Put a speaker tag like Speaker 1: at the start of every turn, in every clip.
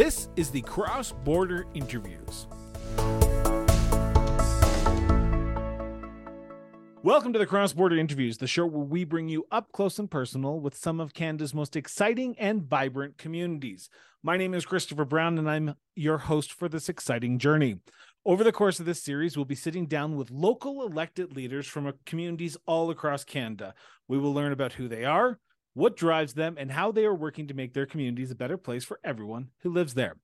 Speaker 1: This is the Cross Border Interviews. Welcome to the Cross Border Interviews, the show where we bring you up close and personal with some of Canada's most exciting and vibrant communities. My name is Christopher Brown, and I'm your host for this exciting journey. Over the course of this series, we'll be sitting down with local elected leaders from communities all across Canada. We will learn about who they are, what drives them, and how they are working to make their communities a better place for everyone who lives there.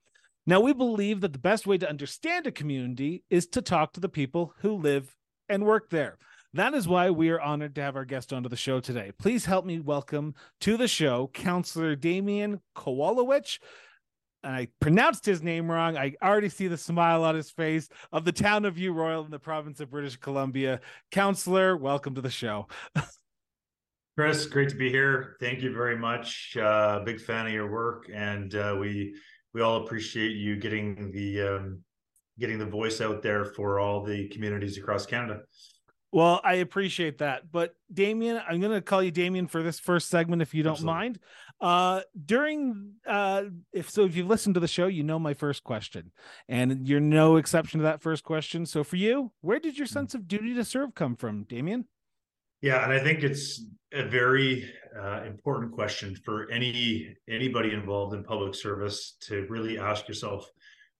Speaker 1: Now, we believe that the best way to understand a community is to talk to the people who live and work there. That is why we are honored to have our guest onto the show today. Please help me welcome to the show Councillor Damian Kowalowicz. And I pronounced his name wrong. I already see the smile on his face of the town of View Royal in the province of British Columbia. Councillor, welcome to the show.
Speaker 2: Chris, great to be here. Thank you very much. Uh, big fan of your work, and uh, we we all appreciate you getting the um, getting the voice out there for all the communities across Canada.
Speaker 1: Well, I appreciate that. But Damian, I'm going to call you Damian for this first segment, if you don't Absolutely. mind. Uh, during, uh, if so, if you've listened to the show, you know my first question, and you're no exception to that first question. So for you, where did your hmm. sense of duty to serve come from, Damian?
Speaker 2: Yeah, and I think it's a very uh, important question for any anybody involved in public service to really ask yourself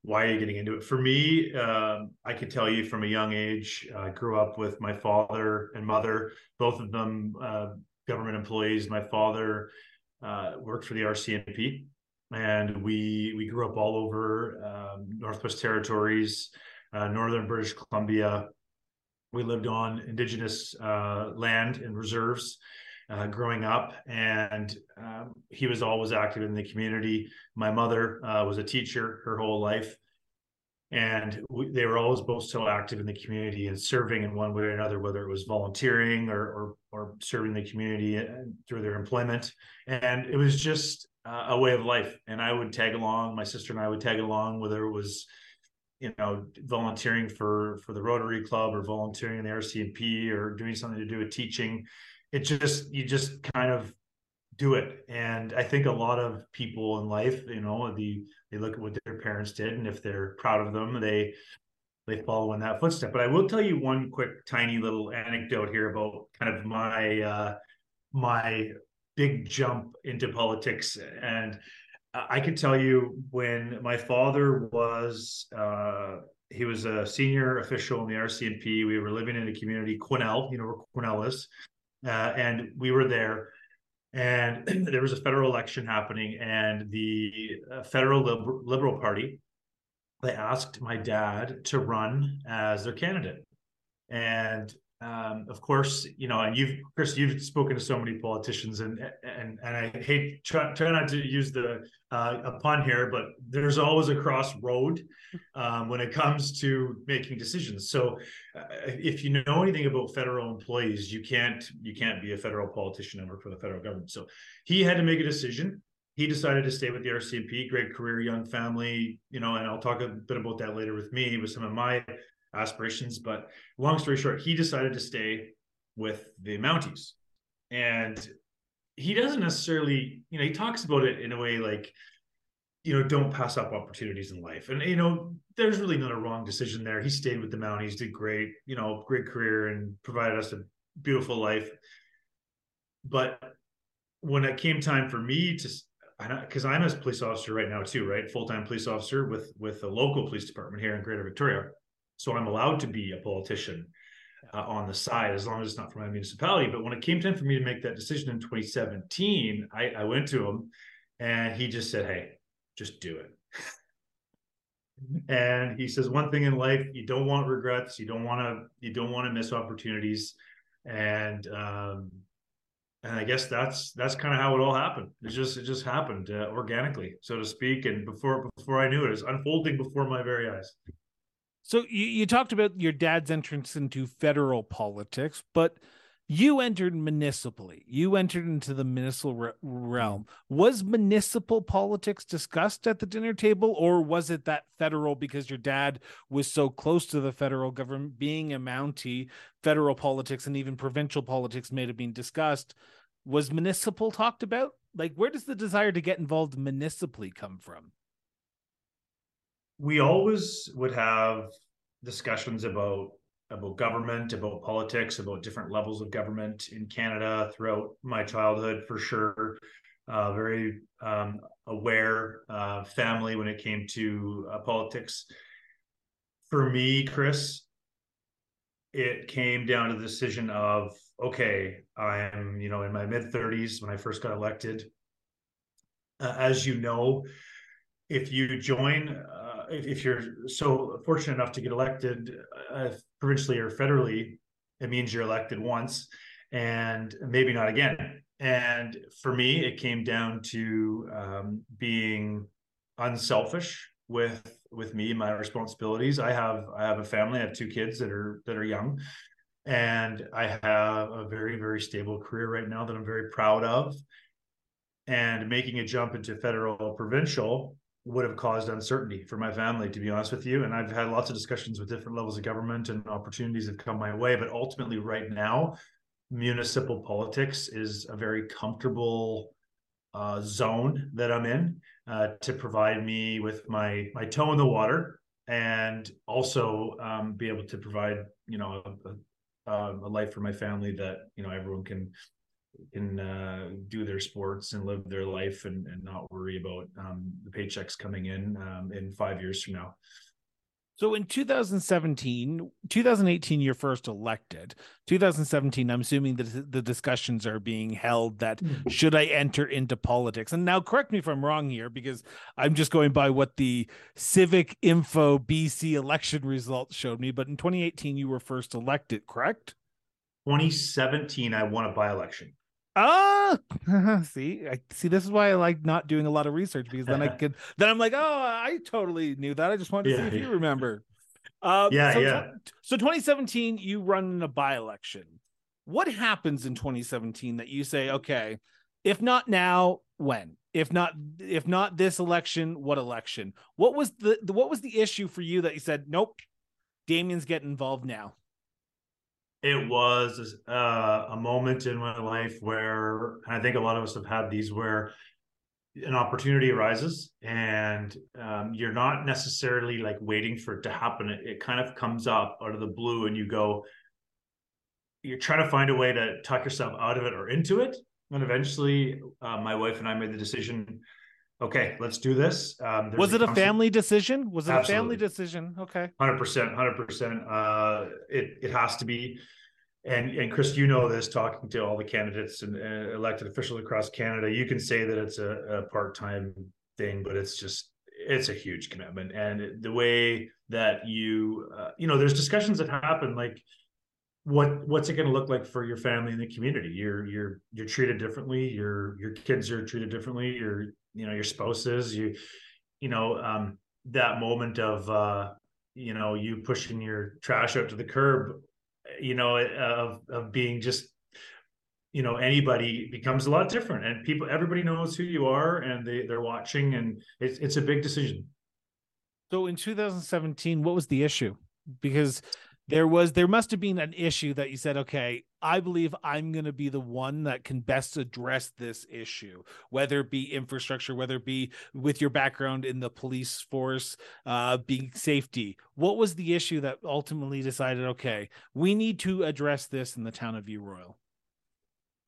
Speaker 2: why are you getting into it? For me, um, I can tell you from a young age, I grew up with my father and mother, both of them uh, government employees. My father uh, worked for the RCMP, and we we grew up all over um, Northwest Territories, uh, Northern British Columbia. We lived on Indigenous uh, land and reserves uh, growing up, and um, he was always active in the community. My mother uh, was a teacher her whole life, and we, they were always both so active in the community and serving in one way or another, whether it was volunteering or or, or serving the community uh, through their employment. And it was just uh, a way of life. And I would tag along. My sister and I would tag along, whether it was you know volunteering for for the rotary club or volunteering in the rcmp or doing something to do with teaching it just you just kind of do it. And i think a lot of people in life you know the they look at what their parents did and if they're proud of them they they follow in that footstep. But i will tell you one quick tiny little anecdote here about kind of my uh my big jump into politics. And i can tell you when my father was uh he was a senior official in the rcmp we were living in a community quesnel you know where quesnel is uh, and we were there. And there was a federal election happening and the uh, federal Liber- liberal party they asked my dad to run as their candidate. And um, of course, you know, and you've Chris, you've spoken to so many politicians, and and and I hate try, try not to use the uh, a pun here, but there's always a crossroad um, when it comes to making decisions. So, uh, if you know anything about federal employees, you can't you can't be a federal politician and work for the federal government. So, he had to make a decision. He decided to stay with the RCMP. Great career, young family, you know, and I'll talk a bit about that later with me with some of my aspirations. But long story short, he decided to stay with the Mounties. And he doesn't necessarily, you know, he talks about it in a way like, you know, don't pass up opportunities in life. And, you know, there's really not a wrong decision there. He stayed with the Mounties, did great, you know, great career and provided us a beautiful life. But when it came time for me to, because I'm a police officer right now too, right? Full time police officer with with a local police department here in Greater Victoria. So I'm allowed to be a politician uh, on the side as long as it's not for my municipality. But when it came time for me to make that decision in 2017, I, I went to him and he just said, Hey, just do it. and he says one thing in life you don't want regrets. You don't want to you don't want to miss opportunities. And um and i guess that's that's kind of how it all happened. It just it just happened uh, organically so to speak. And before before i knew it it was unfolding before my very eyes
Speaker 1: so you, you talked about your dad's entrance into federal politics, but you entered municipally. You entered into the municipal re- realm. Mm-hmm. Was municipal politics discussed at the dinner table, or was it that federal because your dad was so close to the federal government, being a Mountie, federal politics and even provincial politics may have been discussed? Was municipal talked about? Like, where does the desire to get involved municipally come from?
Speaker 2: We always would have discussions about about government, about politics, about different levels of government in Canada throughout my childhood, for sure. Uh, very um, aware uh, family when it came to uh, politics. For me, Chris, it came down to the decision of okay, I'm you know in my mid 30s when I first got elected. Uh, as you know, if you join, uh, if, if, you're so fortunate enough to get elected uh, provincially or federally, it means you're elected once and maybe not again. And for me, it came down to um, being unselfish with with me my responsibilities. I have I have a family. I have two kids that are that are young, and I have a very very stable career right now that I'm very proud of. And making a jump into federal provincial would have caused uncertainty for my family, to be honest with you. And I've had lots of discussions with different levels of government and opportunities have come my way. But ultimately, right now, municipal politics is a very comfortable uh, zone that I'm in uh, to provide me with my my toe in the water and also um, be able to provide you know a, a, a life for my family that you know everyone can can uh, do their sports and live their life and, and not worry about um, the paychecks coming in um, in five years from now.
Speaker 1: So in 2017, 2018, you're first elected. 2017, I'm assuming that the discussions are being held that mm-hmm. should I enter into politics? And now, correct me if I'm wrong here, because I'm just going by what the Civic Info BC election results showed me. But in 2018, you were first elected, correct?
Speaker 2: 2017, I won a by election.
Speaker 1: Ah, see, I see. This is why I like not doing a lot of research because then I could. Then I'm like, oh, I totally knew that. I just wanted to yeah, see if you remember.
Speaker 2: Um, yeah,
Speaker 1: so,
Speaker 2: yeah.
Speaker 1: So 2017, you run in a by-election. What happens in 2017 that you say, okay, if not now, when? If not, if not this election, what election? What was the, the what was the issue for you that you said, nope, Damian's getting involved now?
Speaker 2: It was uh, a moment in my life where and I think a lot of us have had these where an opportunity arises and um, you're not necessarily like waiting for it to happen. It, it, kind of comes up out of the blue and you go, you're trying to find a way to tuck yourself out of it or into it. And eventually, uh, my wife and I made the decision okay, let's do this.
Speaker 1: Um, was it a family decision? Was it Absolutely. a family decision? Okay.
Speaker 2: 100%, 100%. Uh, it, it has to be. And, and Chris, you know this, talking to all the candidates and uh, elected officials across Canada, you can say that it's a, a part-time thing, but it's just, it's a huge commitment. And the way that you, uh, you know, there's discussions that happen like, what what's it going to look like for your family and the community you're you're you're treated differently your your kids are treated differently your you know your spouses you you know um that moment of uh you know you pushing your trash out to the curb you know of of being just you know anybody becomes a lot different. And people everybody knows who you are and they they're watching and it's it's a big decision.
Speaker 1: So in 2017 what was the issue? Because there was there must have been an issue that you said okay i believe i'm going to be the one that can best address this issue whether it be infrastructure whether it be with your background in the police force uh being safety. What was the issue that ultimately decided okay we need to address this in the town of view royal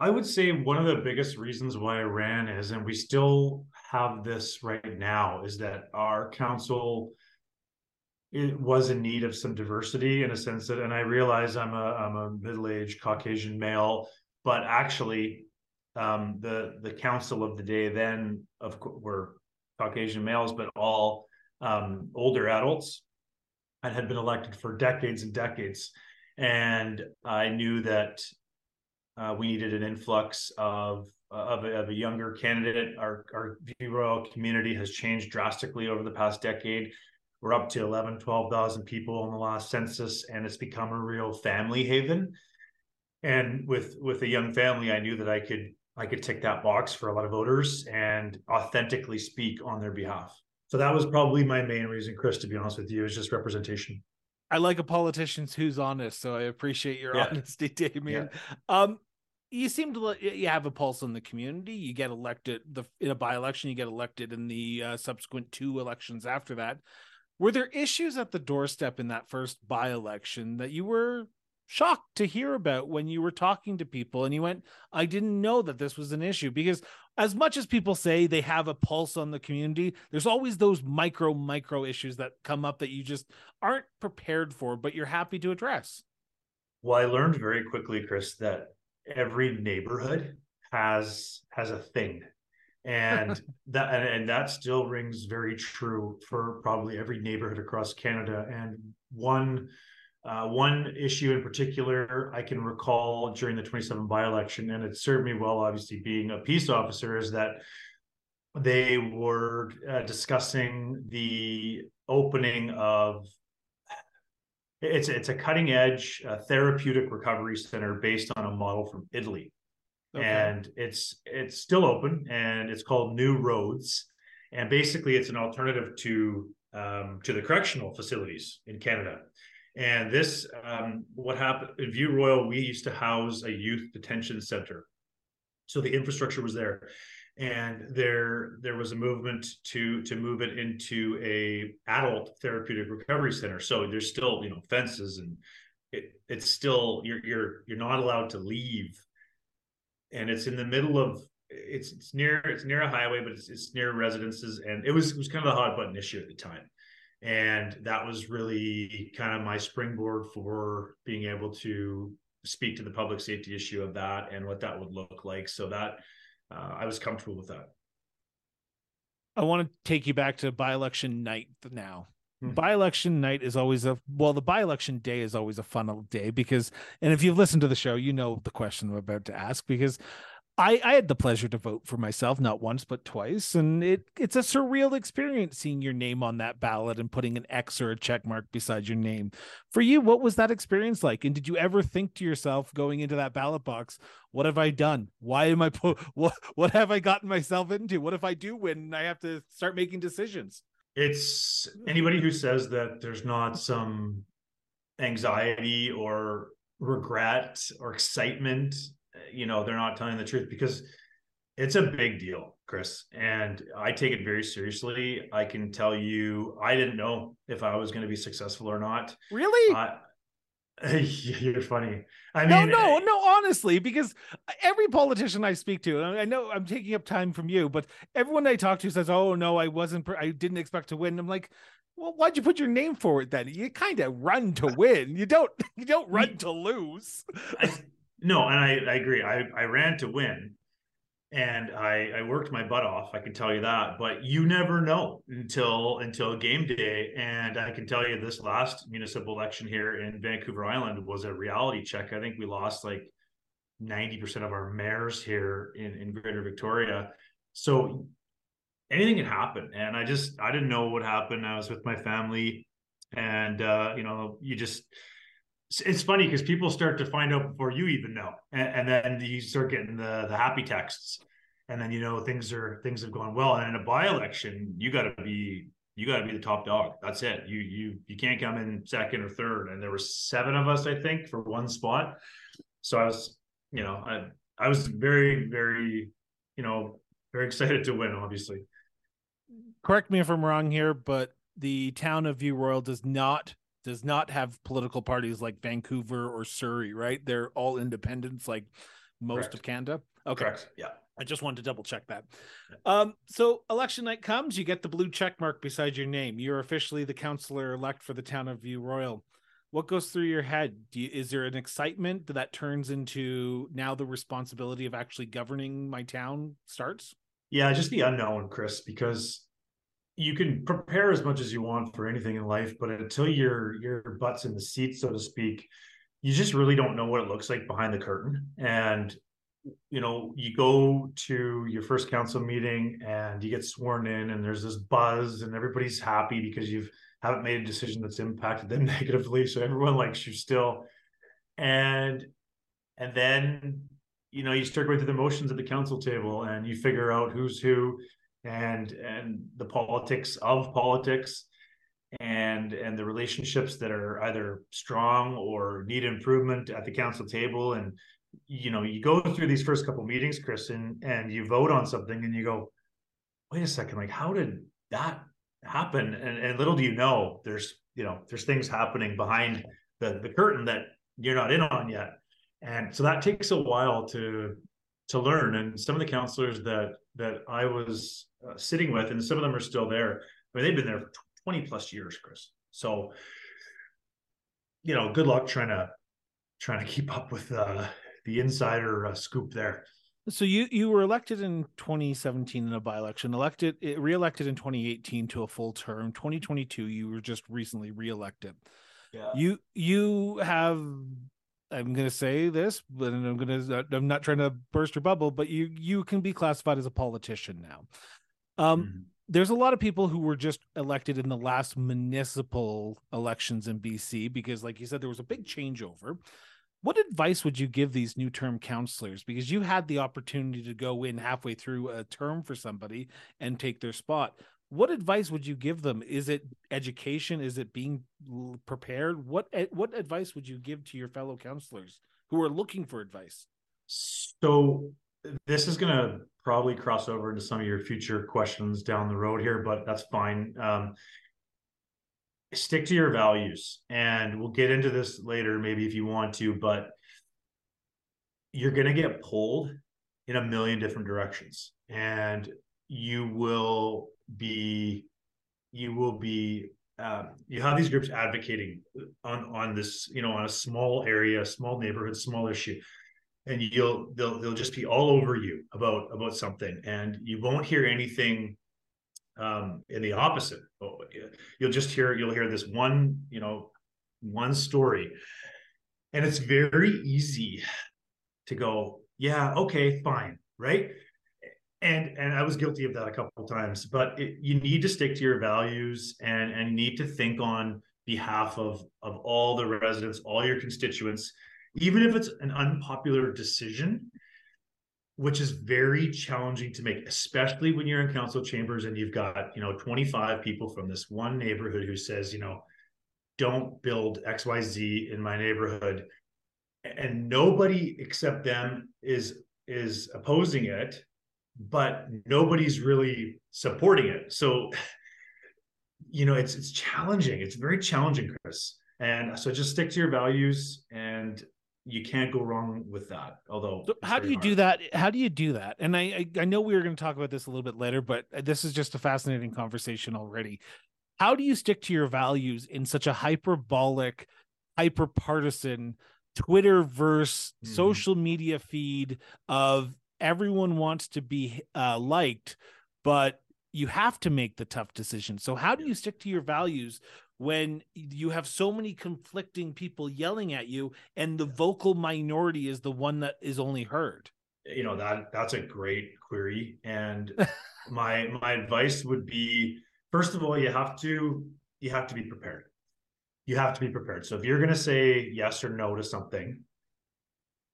Speaker 2: i would say one of the biggest reasons why i ran is and we still have this right now is that our council it was in need of some diversity in a sense that and i realize i'm a i'm a middle-aged caucasian male but actually um, the the council of the day then of were caucasian males but all um, older adults and had been elected for decades and decades. And i knew that uh, we needed an influx of of a, of a younger candidate. Our our Royal community has changed drastically over the past decade we're up to 11, 12,000 people in the last census, and it's become a real family haven. And with with a young family, I knew that I could I could tick that box for a lot of voters and authentically speak on their behalf. So that was probably my main reason, Chris, to be honest with you, is just representation.
Speaker 1: I like a politician who's honest, so I appreciate your yeah. honesty, Damian. Yeah. Um, you seem to you have a pulse on the community. You get elected the in a by election. You get elected in the uh, subsequent two elections after that Were there issues at the doorstep in that first by election that you were shocked to hear about when you were talking to people and you went, I didn't know that this was an issue? Because as much as people say they have a pulse on the community, there's always those micro, micro issues that come up that you just aren't prepared for, but you're happy to address.
Speaker 2: Well, I learned very quickly, Chris, that every neighborhood has has a thing and that and, and, that still rings very true for probably every neighborhood across canada. And one uh, one issue in particular i can recall during the 27 by-election and it served me well obviously being a peace officer is that they were uh, discussing the opening of it's it's a cutting edge uh, therapeutic recovery center based on a model from italy Okay. And it's it's still open and it's called New Roads. And basically it's an alternative to um, to the correctional facilities in Canada. And this, um, what happened in View Royal, we used to house a youth detention center. So the infrastructure was there. And there there was a movement to to move it into a adult therapeutic recovery center. So there's still, you know, fences and it, it's still you're you're you're not allowed to leave and it's in the middle of it's it's near it's near a highway, but it's it's near residences, and it was it was kind of a hot button issue at the time, and that was really kind of my springboard for being able to speak to the public safety issue of that and what that would look like. So that uh, I was comfortable with that.
Speaker 1: I want to take you back to by-election night now. Hmm. By-election night is always a well, the by-election day is always a fun day because, and if you've listened to the show, you know the question I'm about to ask because I, I had the pleasure to vote for myself not once but twice, and it it's a surreal experience seeing your name on that ballot and putting an X or a check mark beside your name. For you, what was that experience like? And did you ever think to yourself going into that ballot box, "What have I done? Why am I po- what what have I gotten myself into? What if I do win and I have to start making decisions?"
Speaker 2: It's anybody who says that there's not some anxiety or regret or excitement you know they're not telling the truth because it's a big deal chris. And i take it very seriously. I can tell you i didn't know if i was going to be successful or not.
Speaker 1: Really
Speaker 2: you're funny
Speaker 1: i mean no no no honestly because every politician i speak to and i know i'm taking up time from you but everyone i talk to says oh no i wasn't i didn't expect to win i'm like well, why'd you put your name forward then? You kind of run to win. You don't. You don't run to lose.
Speaker 2: I, no, and I, I agree. I, I ran to win and I, I worked my butt off. I can tell you that, but you never know until until game day. And I can tell you this last municipal election here in Vancouver Island was a reality check. I think we lost like 90% of our mayors here in, in Greater Victoria. So anything can happen. And I just I didn't know what happened. I was with my family and uh, you know, you just it's funny because people start to find out before you even know, and, and, then you start getting the the happy texts, and then you know things are things have gone well. And in a by election, you got to be you got to be the top dog. That's it. You you you can't come in second or third. And there were seven of us, I think, for one spot. So I was, you know, I I was very very, you know, very excited to win. Obviously.
Speaker 1: Correct me if I'm wrong here, but the town of View Royal does not does not have political parties like Vancouver or Surrey, right? They're all independents, like most Correct. of Canada.
Speaker 2: Okay. Correct. Yeah.
Speaker 1: I just wanted to double check that. Um, so election night comes, you get the blue check mark beside your name. You're officially the councillor elect for the town of View Royal. What goes through your head? You, is there an excitement that turns into now the responsibility of actually governing my town starts?
Speaker 2: Yeah, just the unknown, Chris, because you can prepare as much as you want for anything in life, but until your your butt's in the seat, so to speak, you just really don't know what it looks like behind the curtain. And you know, you go to your first council meeting and you get sworn in, and there's this buzz, and everybody's happy because you've haven't made a decision that's impacted them negatively. So everyone likes you still. And and then you know you start going through the motions at the council table and you figure out who's who and and the politics of politics and and the relationships that are either strong or need improvement at the council table. And you know you go through these first couple meetings chris and and you vote on something and you go wait a second like how did that happen? And, and little do you know there's you know there's things happening behind the the curtain that you're not in on yet. And so that takes a while to to learn. And some of the councillors that that i was uh, sitting with and some of them are still there I mean, they've been there for 20 plus years chris so you know good luck trying to trying to keep up with uh, the insider uh, scoop there
Speaker 1: so you you were elected in 2017 in a by-election, elected re-elected in 2018 to a full term. 2022, you were just recently re-elected. Yeah. You you have I'm going to say this, but I'm going to I'm not trying to burst your bubble, but you you can be classified as a politician now. Um mm-hmm. there's a lot of people who were just elected in the last municipal elections in BC because like you said there was a big changeover. What advice would you give these new term councillors? Because you had the opportunity to go in halfway through a term for somebody and take their spot. What advice would you give them? Is it education? Is it being prepared? What what advice would you give to your fellow councillors who are looking for advice?
Speaker 2: So this is going to probably cross over into some of your future questions down the road here but that's fine. Um, stick to your values and we'll get into this later maybe if you want to but you're going to get pulled in a million different directions and you will be you will be um, you have these groups advocating on on this you know on a small area small neighborhood small issue and you'll they'll they'll just be all over you about about something and you won't hear anything um, in the opposite. Oh, you'll just hear you'll hear this one, you know, one story, and it's very easy to go, yeah, okay, fine, right? And and I was guilty of that a couple of times, but it, you need to stick to your values and and need to think on behalf of of all the residents, all your constituents, even if it's an unpopular decision which is very challenging to make, especially when you're in council chambers and you've got, you know, 25 people from this one neighborhood who says, you know, don't build XYZ in my neighborhood. And nobody except them is is opposing it, but nobody's really supporting it. So, you know, it's it's challenging. It's very challenging, Chris. And so just stick to your values and you can't go wrong with that. Although,
Speaker 1: so how do you hard. do that? How do you do that? And I, I, I know we were going to talk about this a little bit later, but this is just a fascinating conversation already. How do you stick to your values in such a hyperbolic, hyper partisan Twitter verse mm-hmm. social media feed of everyone wants to be uh, liked, but you have to make the tough decision. So how do you stick to your values when you have so many conflicting people yelling at you and the vocal minority is the one that is only heard.
Speaker 2: You know that that's a great query and my my advice would be first of all you have to you have to be prepared. You have to be prepared. So if you're going to say yes or no to something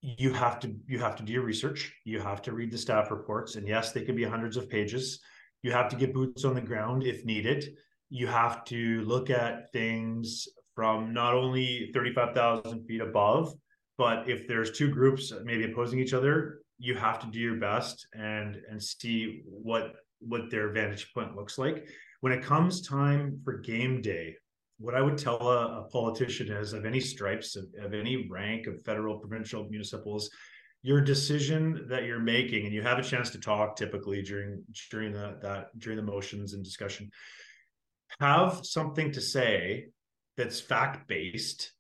Speaker 2: you have to you have to do your research. You have to read the staff reports. And yes they can be hundreds of pages. You have to get boots on the ground if needed you have to look at things from not only 35,000 feet above, but if there's two groups maybe opposing each other, you have to do your best and and see what what their vantage point looks like. When it comes time for game day, what I would tell a, a politician is of any stripes, of, of any rank of federal, provincial, municipals, your decision that you're making, and you have a chance to talk typically during during the that during the motions and discussion have something to say that's fact based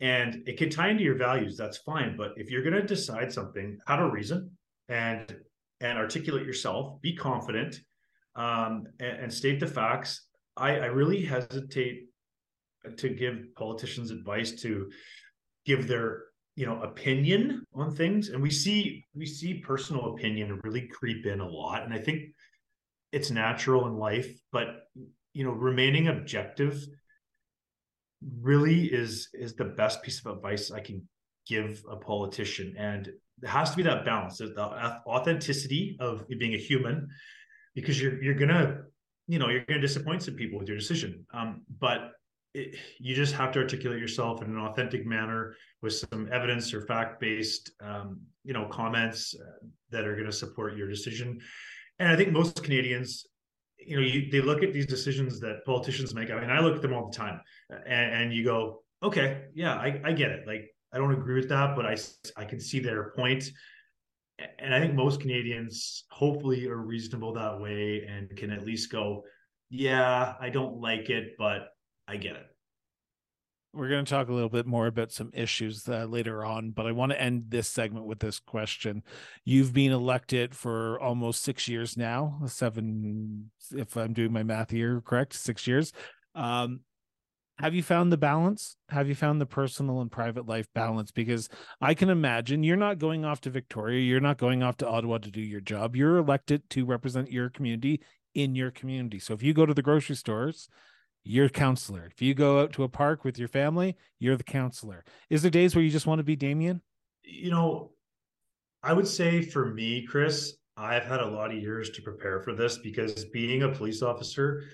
Speaker 2: and it can tie into your values that's fine but if you're going to decide something have a reason and and articulate yourself be confident um, and, and, state the facts I, I really hesitate to give politicians advice to give their you know opinion on things and we see we see personal opinion really creep in a lot and i think it's natural in life but you know remaining objective really is is the best piece of advice i can give a politician. And there has to be that balance the authenticity of being a human because you're you're gonna you know you're gonna disappoint some people with your decision. Um, but it, you just have to articulate yourself in an authentic manner with some evidence or fact based um, you know comments uh, that are going to support your decision. And i think most canadians you know, you, they look at these decisions that politicians make. I mean, I look at them all the time, and, and you go, okay, yeah, I, I get it. Like, I don't agree with that, but I I can see their point. And I think most Canadians hopefully are reasonable that way and can at least go, yeah, I don't like it, but I get it.
Speaker 1: We're going to talk a little bit more about some issues uh, later on, but I want to end this segment with this question. You've been elected for almost six years now, seven, if I'm doing my math here correct, six years. Um, have you found the balance? Have you found the personal and private life balance? Because I can imagine you're not going off to Victoria, you're not going off to Ottawa to do your job. You're elected to represent your community in your community. So if you go to the grocery stores, you're councillor. If you go out to a park with your family, you're the councillor. Is there days where you just want to be Damian?
Speaker 2: You know, I would say for me, Chris, I've had a lot of years to prepare for this because being a police officer,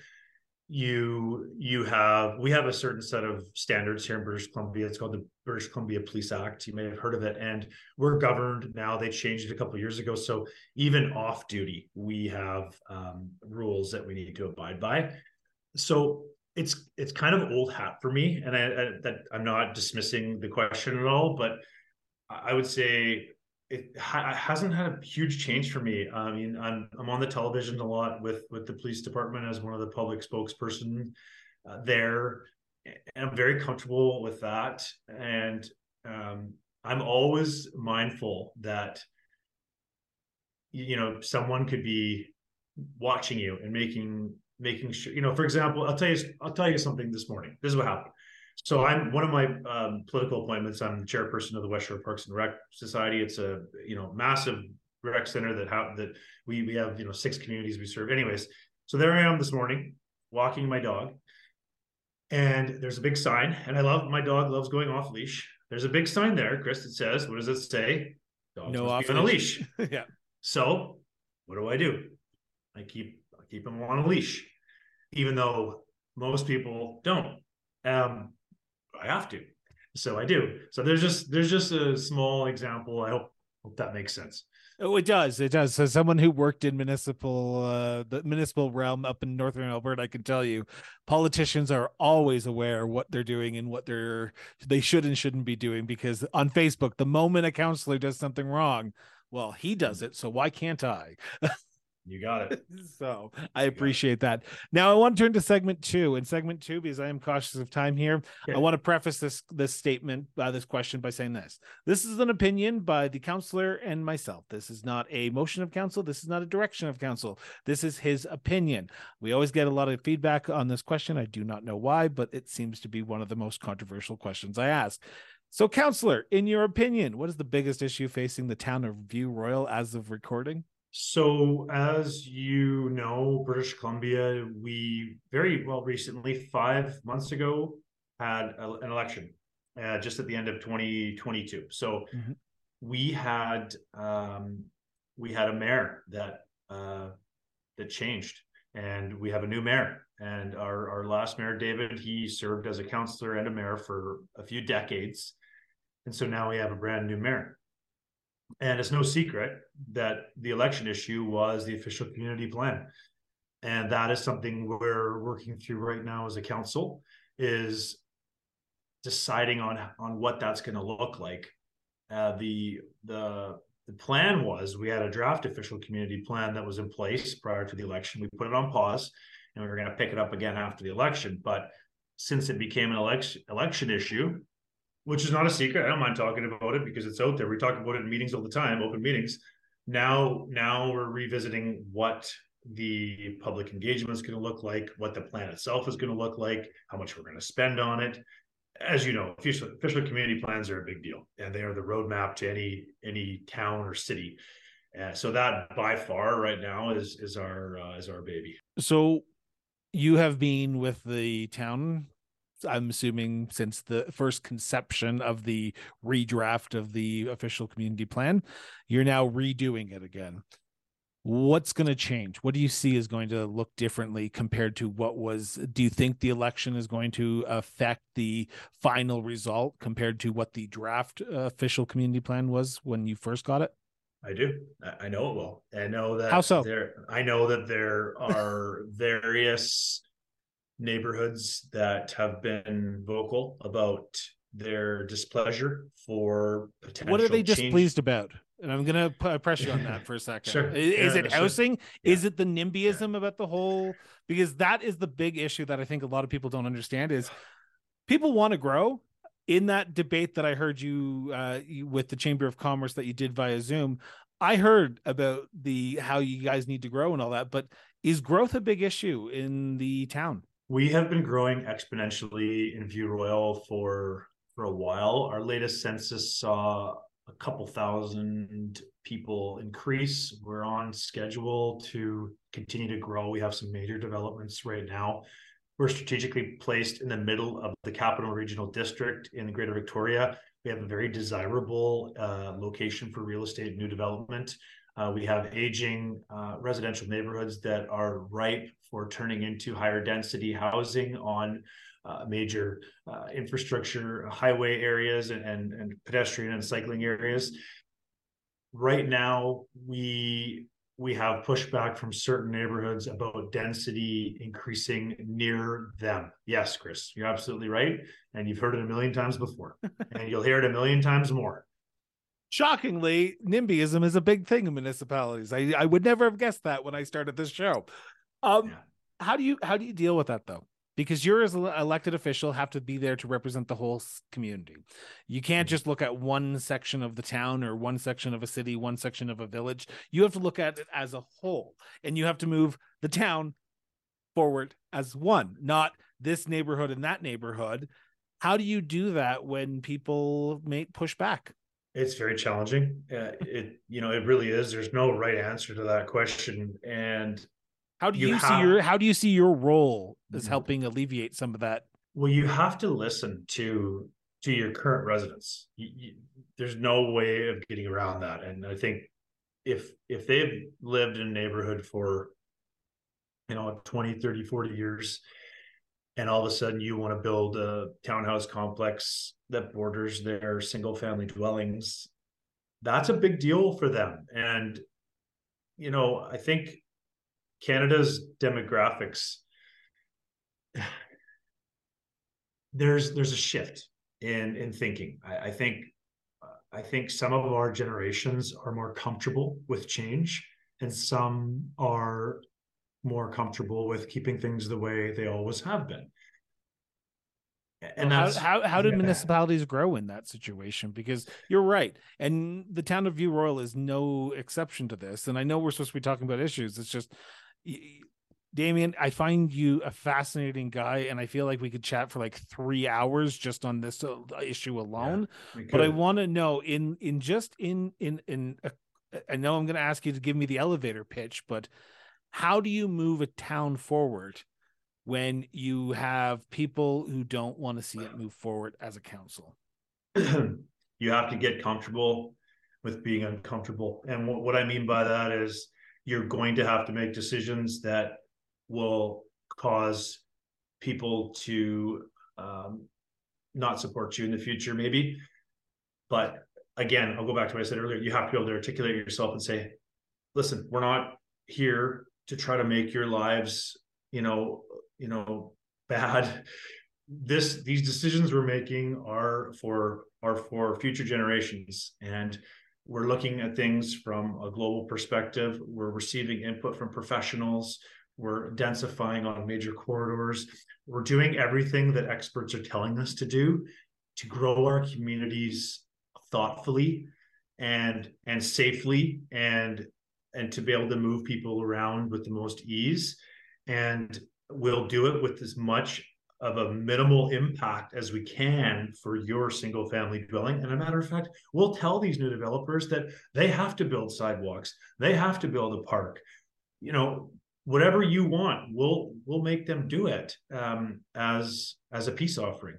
Speaker 2: you you have we have a certain set of standards here in British Columbia. It's called the British Columbia Police Act. You may have heard of it, and we're governed now. They changed it a couple years ago, so even off duty, we have um, rules that we need to abide by. So it's it's kind of old hat for me, and I, I, that I'm not dismissing the question at all, but I would say it ha- hasn't had a huge change for me. I mean, I'm I'm on the television a lot with with the police department as one of the public spokesperson uh, there, and I'm very comfortable with that. And um, I'm always mindful that you know someone could be watching you and making making sure you know for example i'll tell you i'll tell you something this morning. This is what happened. So i'm one of my um, political appointments i'm the chairperson of the west shore parks and rec society. It's a you know massive rec center that have that we we have you know six communities we serve. Anyways so there i am this morning walking my dog and there's a big sign and i love my dog loves going off leash. There's a big sign there chris that says what does it say?
Speaker 1: Dogs no off
Speaker 2: on a leash.
Speaker 1: Yeah.
Speaker 2: So what do i do? I keep keep them on a leash, even though most people don't. Um, I have to, so I do. So there's just there's just a small example. I hope hope that makes sense.
Speaker 1: Oh, it does. It does. So, someone who worked in municipal, uh, the municipal realm up in northern Alberta, I can tell you, politicians are always aware what they're doing and what they're they should and shouldn't be doing. Because on Facebook, the moment a councillor does something wrong, well, he does it, so why can't I?
Speaker 2: You got it.
Speaker 1: so I appreciate that. Now I want to turn to segment two. In segment two, because I am cautious of time here, okay. I want to preface this this statement by this question by saying this. This is an opinion by the councillor and myself. This is not a motion of council. This is not a direction of council. This is his opinion. We always get a lot of feedback on this question. I do not know why, but it seems to be one of the most controversial questions I ask. So, councillor, in your opinion, what is the biggest issue facing the town of View Royal as of recording?
Speaker 2: So, as you know, British Columbia, we very well recently, five months ago, had a, an election uh, just at the end of 2022. So, mm-hmm. we had um, we had a mayor that uh, that changed, and we have a new mayor. And our our last mayor, David, he served as a councillor and a mayor for a few decades, and so now we have a brand new mayor. And it's no secret that the election issue was the official community plan. And that is something we're working through right now as a council is deciding on on what that's going to look like. Uh, the the the plan was we had a draft official community plan that was in place prior to the election. We put it on pause, and we were going to pick it up again after the election. But since it became an election election issue, which is not a secret. I don't mind talking about it because it's out there. We talk about it in meetings all the time, open meetings. Now, now we're revisiting what the public engagement is going to look like, what the plan itself is going to look like, how much we're going to spend on it. As you know, official, official community plans are a big deal, and they are the roadmap to any any town or city. Uh, so that by far right now is is our uh, is our baby.
Speaker 1: So you have been with the town I'm assuming since the first conception of the redraft of the official community plan, you're now redoing it again. What's going to change? What do you see is going to look differently compared to what was? Do you think the election is going to affect the final result compared to what the draft uh, official community plan was when you first got it?
Speaker 2: I do. I know it will. I know that.
Speaker 1: How so?
Speaker 2: There, I know that there are various neighborhoods that have been vocal about their displeasure for potential.
Speaker 1: What are they
Speaker 2: change.
Speaker 1: displeased about? And I'm gonna put press you on that for a second.
Speaker 2: Sure.
Speaker 1: Is, is
Speaker 2: Yeah,
Speaker 1: it
Speaker 2: sure.
Speaker 1: housing?
Speaker 2: Yeah.
Speaker 1: Is it the NIMBYism about the whole? Because that is the big issue that I think a lot of people don't understand. Is people want to grow. In that debate that I heard you, uh, you with the Chamber of Commerce that you did via Zoom, I heard about the how you guys need to grow and all that. But is growth a big issue in the town?
Speaker 2: We have been growing exponentially in View Royal for for a while. Our latest census saw a couple thousand people increase. We're on schedule to continue to grow. We have some major developments right now. We're strategically placed in the middle of the Capital Regional District in Greater Victoria. We have a very desirable uh, location for real estate new development. Uh, we have aging uh, residential neighborhoods that are ripe for turning into higher density housing on uh, major uh, infrastructure, highway areas, and, and, and pedestrian and cycling areas. Right now, we we have pushback from certain neighborhoods about density increasing near them. Yes, Chris, you're absolutely right, and you've heard it a million times before, and you'll hear it a million times more.
Speaker 1: Shockingly, NIMBYism is a big thing in municipalities. I, I would never have guessed that when I started this show. Um,
Speaker 2: Yeah.
Speaker 1: how do you how do you deal with that though? Because you're as an elected official have to be there to represent the whole community. You can't
Speaker 2: Mhm.
Speaker 1: just look at one section of the town or one section of a city, one section of a village. You have to look at it as a whole, and you have to move the town forward as one, not this neighborhood and that neighborhood. How do you do that when people may push back?
Speaker 2: It's very challenging. Uh, it you know it really is. There's no right answer to that question, and
Speaker 1: How do
Speaker 2: You
Speaker 1: you, see your how do you see your role as
Speaker 2: Mhm.
Speaker 1: helping alleviate some of that?
Speaker 2: well, you have to listen to to your current residents. You, you, there's no way of getting around that, and I think if if they've lived in a neighborhood for you know 20 30 40 years and all of a sudden you want to build a townhouse complex that borders their single family dwellings that's a big deal for them and you know i think canada's demographics there's there's a shift in in thinking i, I think i think some of our generations are more comfortable with change and some are more comfortable with keeping things the way they always have been and
Speaker 1: how,
Speaker 2: that's
Speaker 1: how how did
Speaker 2: yeah.
Speaker 1: municipalities grow in that situation? Because you're right, and the town of View Royal is no exception to this. And I know we're supposed to be talking about issues. It's just, Damian, I find you a fascinating guy, and I feel like we could chat for like three hours just on this uh, issue alone.
Speaker 2: we
Speaker 1: but I want to know in in just in in in a, I know I'm going to ask you to give me the elevator pitch, but how do you move a town forward when you have people who don't want to see it move forward as a council?
Speaker 2: you have to get comfortable with being uncomfortable. And what, what I mean by that is you're going to have to make decisions that will cause people to um, not support you in the future, maybe. But again, I'll go back to what I said earlier. You have to be able to articulate yourself and say, listen, we're not here to try to make your lives, you know, you know, bad this these decisions we're making are for are for future generations and we're looking at things from a global perspective. We're receiving input from professionals. We're densifying on major corridors. We're doing everything that experts are telling us to do to grow our communities thoughtfully and and safely and and to be able to move people around with the most ease. And we'll do it with as much of a minimal impact as we can for your single family dwelling. And a matter of fact, we'll tell these new developers that they have to build sidewalks, they have to build a park. You know, whatever you want, we'll we'll make them do it um, as as a peace offering.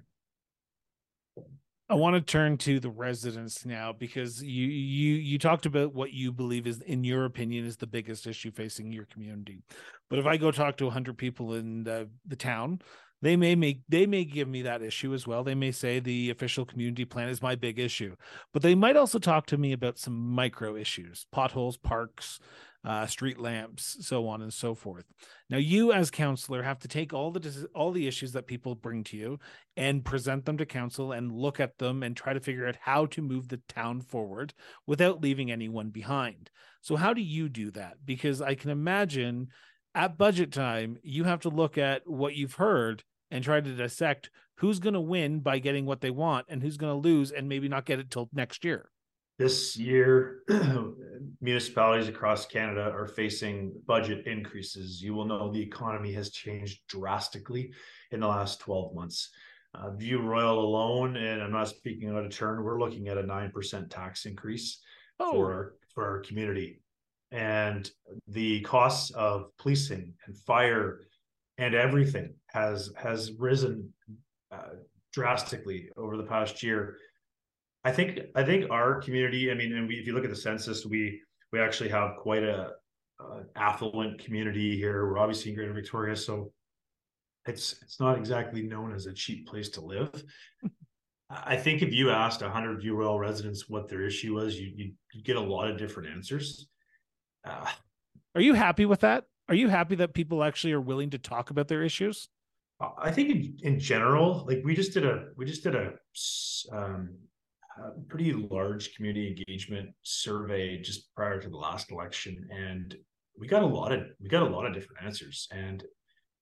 Speaker 1: I want to turn to the residents now because you you you talked about what you believe is in your opinion is the biggest issue facing your community. But if I go talk to 100 people in the, the town, they may make they may give me that issue as well. They may say the official community plan is my big issue but they might also talk to me about some micro issues potholes parks uh, street lamps so on and so forth. Now you as councillor have to take all the all the issues that people bring to you and present them to council and look at them and try to figure out how to move the town forward without leaving anyone behind. So how do you do that? Because i can imagine at budget time you have to look at what you've heard and try to dissect who's going to win by getting what they want and who's going to lose and maybe not get it till next year.
Speaker 2: This year, municipalities across Canada are facing budget increases. You will know the economy has changed drastically in the last 12 months. Uh, View Royal alone, and I'm not speaking out of turn, we're looking at a 9% tax increase oh. for, our, for our community. And the costs of policing and fire and everything has has risen uh, drastically over the past year. I think I think our community. I mean, and we, if you look at the census, we we actually have quite a, a affluent community here. We're obviously in Greater Victoria, so it's it's not exactly known as a cheap place to live. I think if you asked 100 View Royal residents what their issue was, you you get a lot of different answers.
Speaker 1: Uh, Are you happy with that? Are you happy that people actually are willing to talk about their issues?
Speaker 2: I think in, in general, like we just did a we just did a, um, a pretty large community engagement survey just prior to the last election, and we got a lot of we got a lot of different answers, and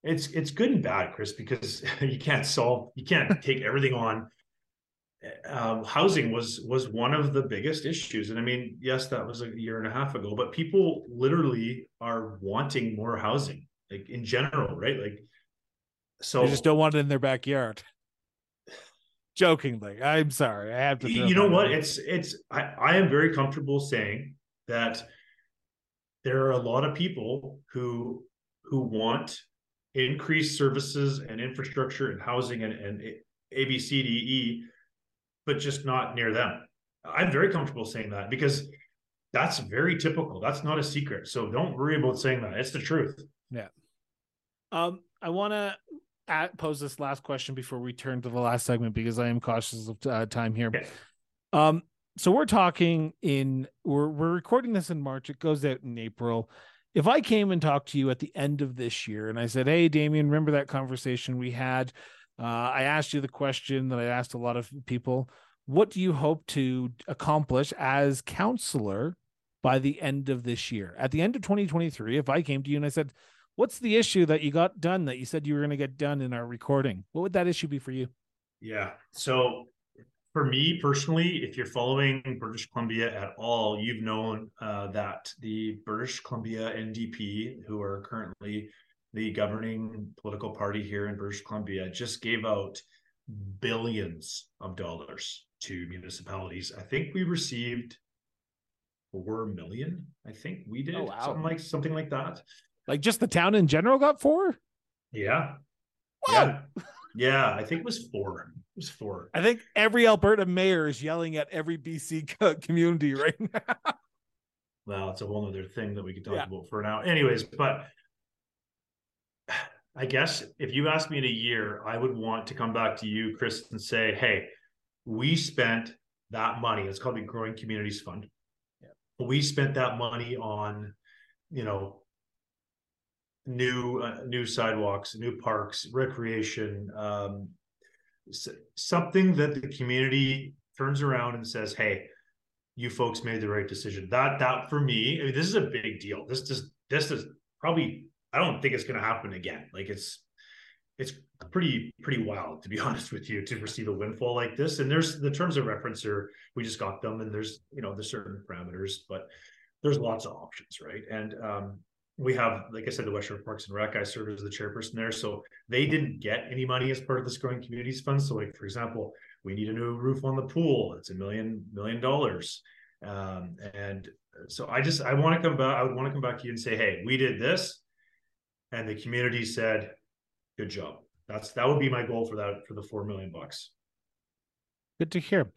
Speaker 2: it's it's good and bad, Chris, because you can't solve you can't take everything on. Uh, housing was was one of the biggest issues. And i mean yes that was a year and a half ago but people literally are wanting more housing like in general right? Like
Speaker 1: so they just don't want it in their backyard jokingly i'm sorry i have to
Speaker 2: you know what it's it's I, I am very comfortable saying that there are a lot of people who who want increased services and infrastructure and housing and, and a b c d e but just not near them. I'm very comfortable saying that because that's very typical. That's not a secret. So don't worry about saying that. It's the truth.
Speaker 1: Yeah. Um, I want to pose this last question before we turn to the last segment because I am cautious of uh, time here. Okay. Um, so we're talking in we're we're recording this in March. It goes out in April. If I came and talked to you at the end of this year and I said, "Hey, Damian, remember that conversation we had uh, I asked you the question that I asked a lot of people. What do you hope to accomplish as councillor by the end of this year? At the end of 2023, if I came to you and I said, What's the issue that you got done that you said you were going to get done in our recording? What would that issue be for you?
Speaker 2: Yeah. So for me personally, if you're following British Columbia at all, you've known uh, that the British Columbia NDP, who are currently the governing political party here in British Columbia just gave out billions of dollars to municipalities. I think we received four million. I think we did oh, wow. something like something like that.
Speaker 1: Like just the town in general got four.
Speaker 2: Yeah. Whoa. Yeah. Yeah. I think it was four. It was four.
Speaker 1: I think every Alberta mayor is yelling at every BC community right now.
Speaker 2: well, it's a whole other thing that we could talk yeah. about for now. Anyways, but I guess if you asked me in a year, I would want to come back to you, Chris, and say, hey, we spent that money. It's called the Growing Communities Fund. Yeah. We spent that money on, you know, new uh, new sidewalks, new parks, recreation, um, something that the community turns around and says, "Hey, you folks made the right decision." That that for me, I mean, this is a big deal. This just this is probably I don't think it's going to happen again. Like it's it's pretty pretty wild to be honest with you to receive a windfall like this. And there's the terms of reference are we just got them, and there's you know there's certain parameters, but there's lots of options, right? And um, we have, like I said, the Western Parks and Rec. I served as the chairperson there, so they didn't get any money as part of this growing communities fund. So, like for example, we need a new roof on the pool. It's a million million dollars, um, and so I just I want to come back. I would want to come back to you and say, hey, we did this and the community said, "Good job." That's that would be my goal for that for the four million bucks.
Speaker 1: Good to hear.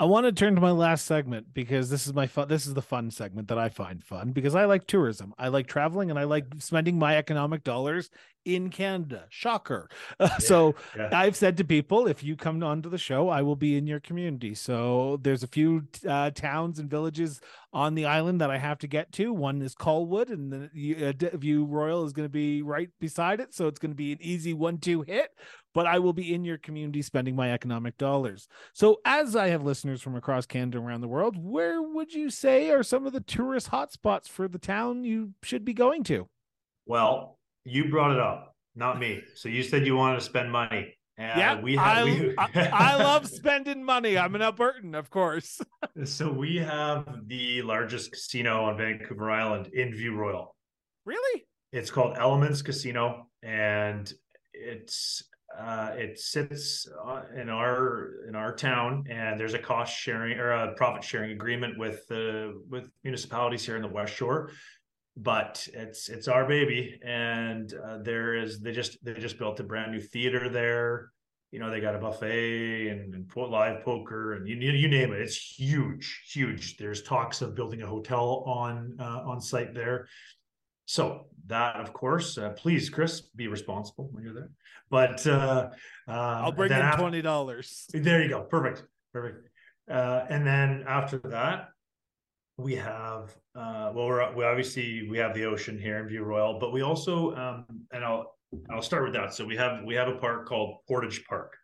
Speaker 1: I want to turn to my last segment because this is my fun. This is the fun segment that I find fun because I like tourism. I like traveling and I like spending my economic dollars in Canada. Shocker. Yeah, so yeah. I've said to people, if you come onto the show, I will be in your community. So there's a few uh, towns and villages on the island that I have to get to. One is Colwood, and the uh, View Royal is going to be right beside it. So it's going to be an easy one-two hit. But I will be in your community spending my economic dollars. So as I have listeners from across Canada around the world, where would you say are some of the tourist hotspots for the town you should be going to?
Speaker 2: Well, you brought it up, not me. So you said you wanted to spend money.
Speaker 1: Yeah, we have. I, we... I, I love spending money. I'm an Albertan, of course.
Speaker 2: so we have the largest casino on Vancouver Island in View Royal.
Speaker 1: Really?
Speaker 2: It's called Elements Casino, and it's uh, it sits uh, in our in our town, and there's a cost sharing or a profit sharing agreement with the with municipalities here in the West Shore. But it's it's our baby and uh, there is they just they just built a brand new theater there. You know they got a buffet and, and live poker and you, you name it. It's huge huge. There's talks of building a hotel on uh, on site there. So that of course uh, please chris be responsible when you're there but uh,
Speaker 1: uh i'll bring in $20
Speaker 2: there you go perfect perfect uh, and then after that we have uh, well we're we obviously we have the ocean here in View Royal, but we also um, and I'll I'll start with that. So we have we have a park called Portage Park.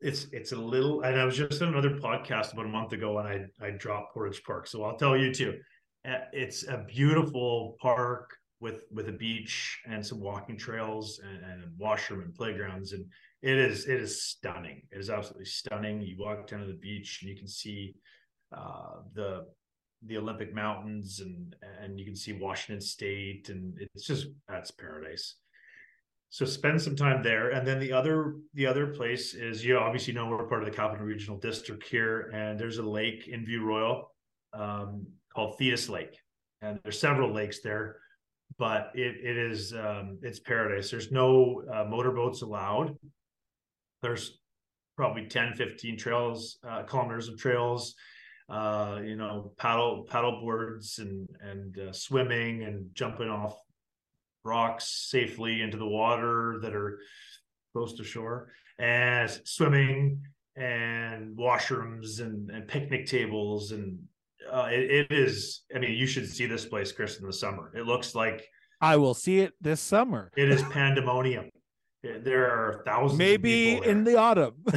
Speaker 2: It's it's a little and I was just on another podcast about a month ago and I I dropped Portage Park. So I'll tell you too. Uh, it's a beautiful park with with a beach and some walking trails and, and a washroom and playgrounds and it is it is stunning. It is absolutely stunning. You walk down to the beach and you can see uh, the the Olympic Mountains and and you can see Washington State and it's just that's paradise. So spend some time there, and then the other the other place is you obviously know we're part of the Capital Regional District here, and there's a lake in View Royal um, called Thetis Lake, and there's several lakes there, but it it is um, it's paradise. There's no uh, motorboats allowed. There's probably 10, 15 trails, uh, kilometers of trails uh, you know, paddle paddle boards and and uh, swimming and jumping off rocks safely into the water that are close to shore, and swimming and washrooms and, and picnic tables and uh, it, it is. I mean, you should see this place, Chris, in the summer. It looks like
Speaker 1: I will see it this summer.
Speaker 2: It is pandemonium. There are thousands.
Speaker 1: Maybe in the autumn.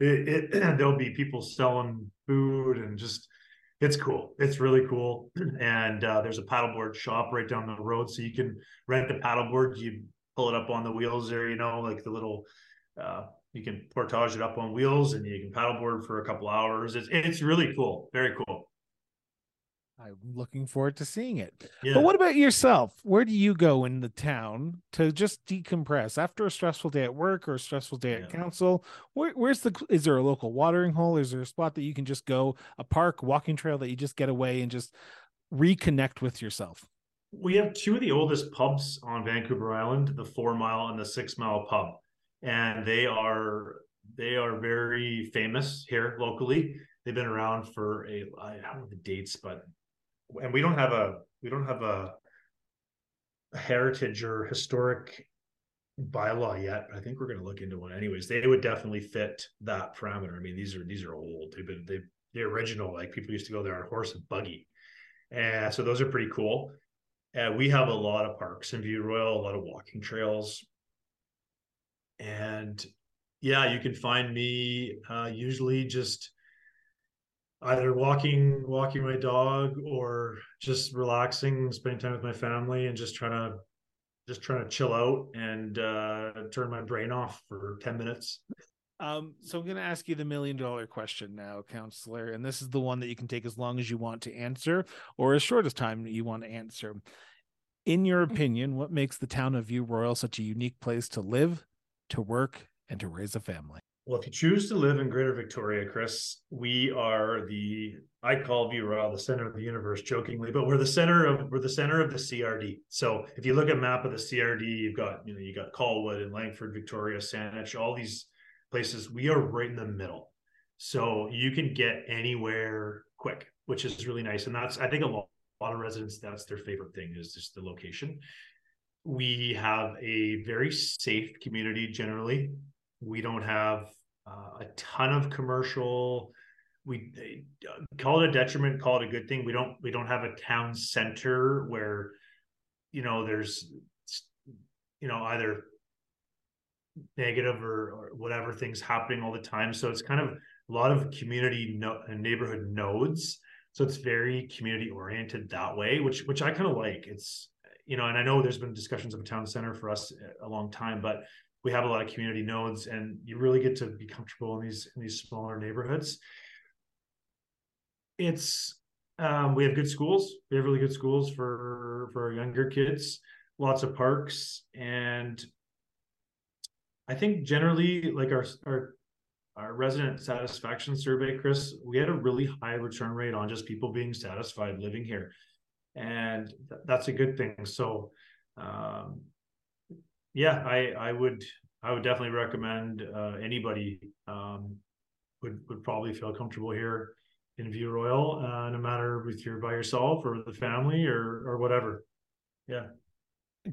Speaker 2: it, it there'll be people selling food and just it's cool. It's really cool. And uh, there's a paddleboard shop right down the road, so you can rent a paddleboard. You pull it up on the wheels there, you know, like the little. Uh, you can portage it up on wheels, and you can paddleboard for a couple hours. It's it's really cool. Very cool.
Speaker 1: I'm looking forward to seeing it. Yeah. But what about yourself? Where do you go in the town to just decompress after a stressful day at work or a stressful day yeah. at council? Where, where's the is there a local watering hole? Is there a spot that you can just go, a park, walking trail that you just get away and just reconnect with yourself?
Speaker 2: We have two of the oldest pubs on Vancouver Island, the 4 Mile and the 6 Mile pub. And they are they are very famous here locally. They've been around for a I don't know the dates, but and we don't have a we don't have a, a heritage or historic bylaw yet. but I think we're going to look into one anyways. They would definitely fit that parameter. I mean, these are these are old. They've been they the original like people used to go there on horse and buggy, and so those are pretty cool. And we have a lot of parks in View Royal, a lot of walking trails, and yeah, you can find me uh, usually just either walking walking my dog or just relaxing spending time with my family and just trying to just trying to chill out and uh, turn my brain off for 10 minutes.
Speaker 1: Um, so i'm going to ask you the million dollar question now councillor and this is the one that you can take as long as you want to answer or as short as time you want to answer. In your opinion what makes the town of view royal such a unique place to live to work and to raise a family
Speaker 2: well, if you choose to live in Greater Victoria, Chris, we are the I call Royal the center of the universe, jokingly, but we're the center of we're the center of the CRD. So if you look at map of the CRD, you've got you know you got Colwood and Langford, Victoria, Saanich, all these places. We are right in the middle, so you can get anywhere quick, which is really nice. And that's I think a lot, a lot of residents that's their favorite thing is just the location. We have a very safe community generally. We don't have uh, a ton of commercial. We uh, call it a detriment, call it a good thing. We don't we don't have a town center where you know there's you know either negative or, or whatever things happening all the time. So it's kind of a lot of community no, neighborhood nodes. So it's very community oriented that way, which which I kind of like. It's you know, and I know there's been discussions of a town center for us a long time, but we have a lot of community nodes, and you really get to be comfortable in these in these smaller neighborhoods. It's um, we have good schools. We have really good schools for for our younger kids. Lots of parks, and I think generally, like our our our resident satisfaction survey, Chris, we had a really high return rate on just people being satisfied living here and th- that's a good thing. So, um, yeah, I I would I would definitely recommend uh, anybody um, would would probably feel comfortable here in View Royal, uh, no matter if you're by yourself or the family or or whatever. Yeah.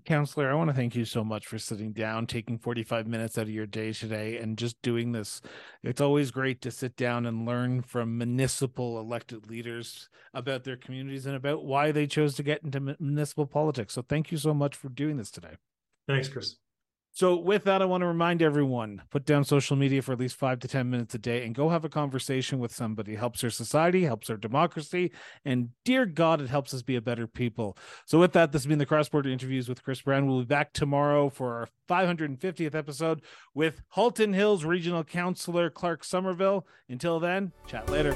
Speaker 1: Councillor, I want to thank you so much for sitting down, taking 45 minutes out of your day today, and just doing this. It's always great to sit down and learn from municipal elected leaders about their communities and about why they chose to get into municipal politics. So, thank you so much for doing this today.
Speaker 2: Thanks, Chris.
Speaker 1: So, with that, I want to remind everyone put down social media for at least five to 10 minutes a day and go have a conversation with somebody. It helps our society, helps our democracy, and dear God, it helps us be a better people. So, with that, this has been the Cross Border Interviews with Chris Brown. We'll be back tomorrow for our 550th episode with Halton Hills Regional Councillor Clark Somerville. Until then, chat later.